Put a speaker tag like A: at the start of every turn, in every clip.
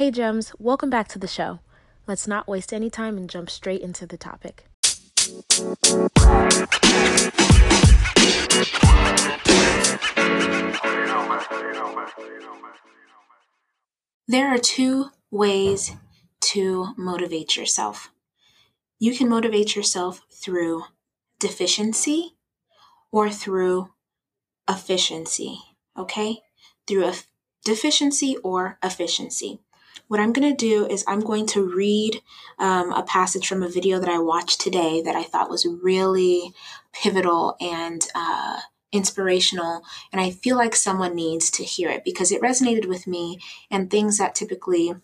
A: Hey, Gems, welcome back to the show. Let's not waste any time and jump straight into the topic. There are two ways to motivate yourself. You can motivate yourself through deficiency or through efficiency, okay? Through a deficiency or efficiency. What I'm going to do is I'm going to read um, a passage from a video that I watched today that I thought was really pivotal and uh, inspirational. And I feel like someone needs to hear it because it resonated with me and things that typically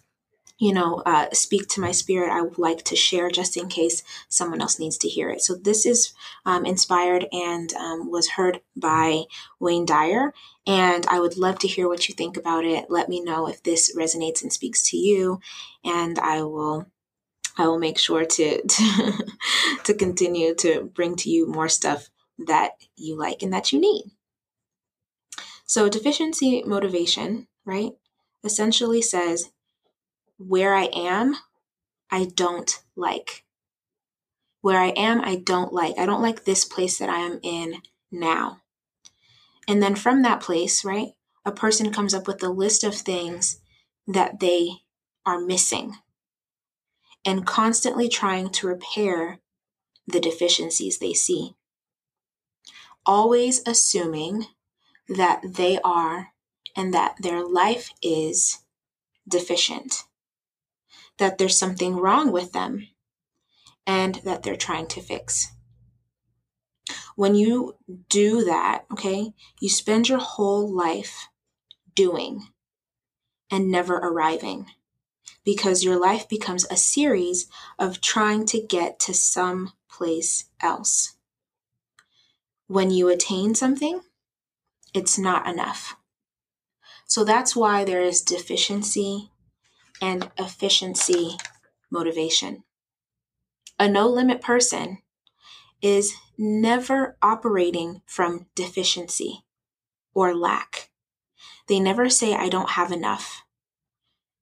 A: you know, uh, speak to my spirit, I would like to share just in case someone else needs to hear it. So this is um, inspired and um, was heard by Wayne Dyer. And I would love to hear what you think about it. Let me know if this resonates and speaks to you, and I will. I will make sure to, to, to continue to bring to you more stuff that you like and that you need. So, deficiency motivation, right, essentially says where I am, I don't like. Where I am, I don't like. I don't like this place that I am in now. And then from that place, right, a person comes up with a list of things that they are missing and constantly trying to repair the deficiencies they see. Always assuming that they are and that their life is deficient that there's something wrong with them and that they're trying to fix. When you do that, okay, you spend your whole life doing and never arriving because your life becomes a series of trying to get to some place else. When you attain something, it's not enough. So that's why there is deficiency and efficiency motivation. A no limit person is never operating from deficiency or lack. They never say, I don't have enough.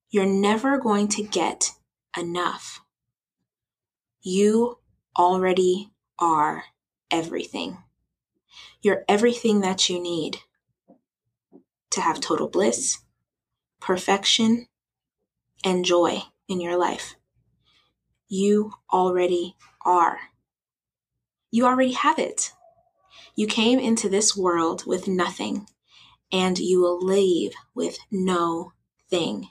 A: You're never going to get enough. You already are everything. You're everything that you need to have total bliss, perfection, and joy in your life. You already are. You already have it. You came into this world with nothing, and you will leave with no thing.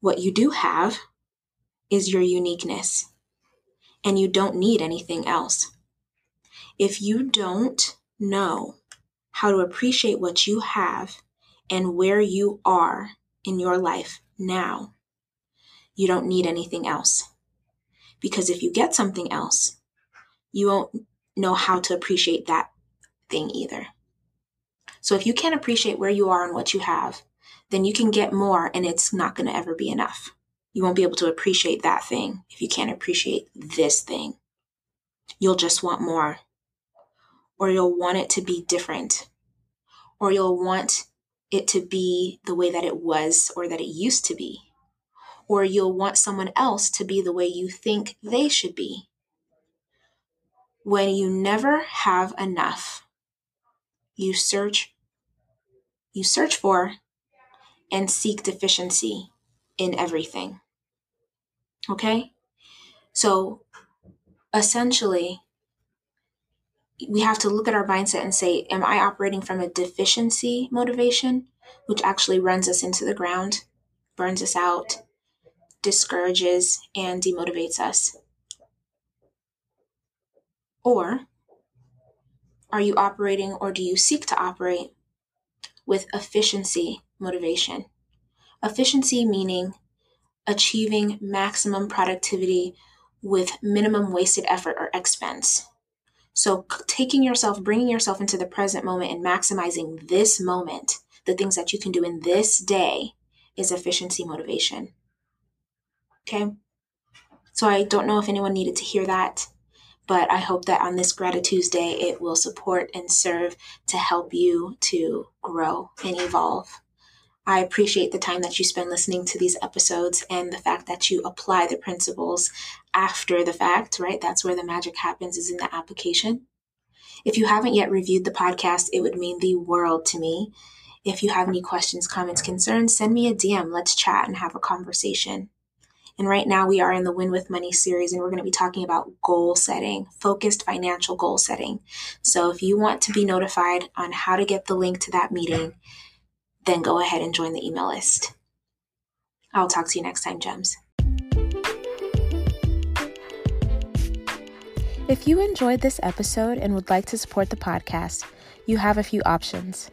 A: What you do have is your uniqueness, and you don't need anything else. If you don't know how to appreciate what you have and where you are in your life, now. You don't need anything else. Because if you get something else, you won't know how to appreciate that thing either. So if you can't appreciate where you are and what you have, then you can get more and it's not going to ever be enough. You won't be able to appreciate that thing if you can't appreciate this thing. You'll just want more. Or you'll want it to be different. Or you'll want it to be the way that it was or that it used to be. Or you'll want someone else to be the way you think they should be. When you never have enough, you search you search for and seek deficiency in everything. Okay? So essentially, we have to look at our mindset and say, Am I operating from a deficiency motivation, which actually runs us into the ground, burns us out, discourages, and demotivates us? Or are you operating or do you seek to operate with efficiency motivation? Efficiency meaning achieving maximum productivity with minimum wasted effort or expense. So, taking yourself, bringing yourself into the present moment and maximizing this moment, the things that you can do in this day, is efficiency motivation. Okay? So, I don't know if anyone needed to hear that, but I hope that on this Gratitude Tuesday, it will support and serve to help you to grow and evolve. I appreciate the time that you spend listening to these episodes and the fact that you apply the principles after the fact, right? That's where the magic happens, is in the application. If you haven't yet reviewed the podcast, it would mean the world to me. If you have any questions, comments, concerns, send me a DM. Let's chat and have a conversation. And right now, we are in the Win with Money series, and we're going to be talking about goal setting, focused financial goal setting. So, if you want to be notified on how to get the link to that meeting, then go ahead and join the email list. I'll talk to you next time, Gems.
B: If you enjoyed this episode and would like to support the podcast, you have a few options.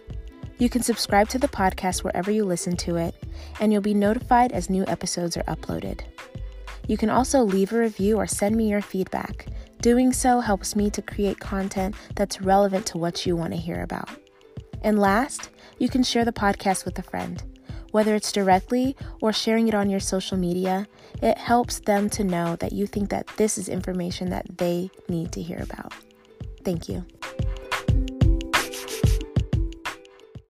B: You can subscribe to the podcast wherever you listen to it, and you'll be notified as new episodes are uploaded. You can also leave a review or send me your feedback. Doing so helps me to create content that's relevant to what you want to hear about. And last, you can share the podcast with a friend. Whether it's directly or sharing it on your social media, it helps them to know that you think that this is information that they need to hear about. Thank you.